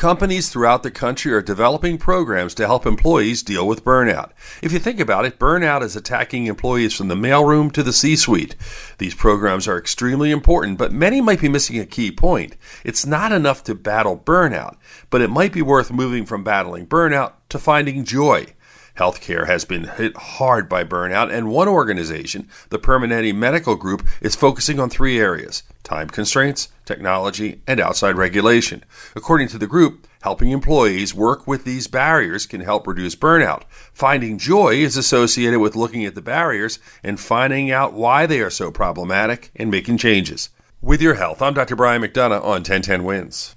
Companies throughout the country are developing programs to help employees deal with burnout. If you think about it, burnout is attacking employees from the mailroom to the C suite. These programs are extremely important, but many might be missing a key point. It's not enough to battle burnout, but it might be worth moving from battling burnout to finding joy. Healthcare has been hit hard by burnout, and one organization, the Permanente Medical Group, is focusing on three areas time constraints, technology, and outside regulation. According to the group, helping employees work with these barriers can help reduce burnout. Finding joy is associated with looking at the barriers and finding out why they are so problematic and making changes. With your health, I'm Dr. Brian McDonough on 1010 Wins.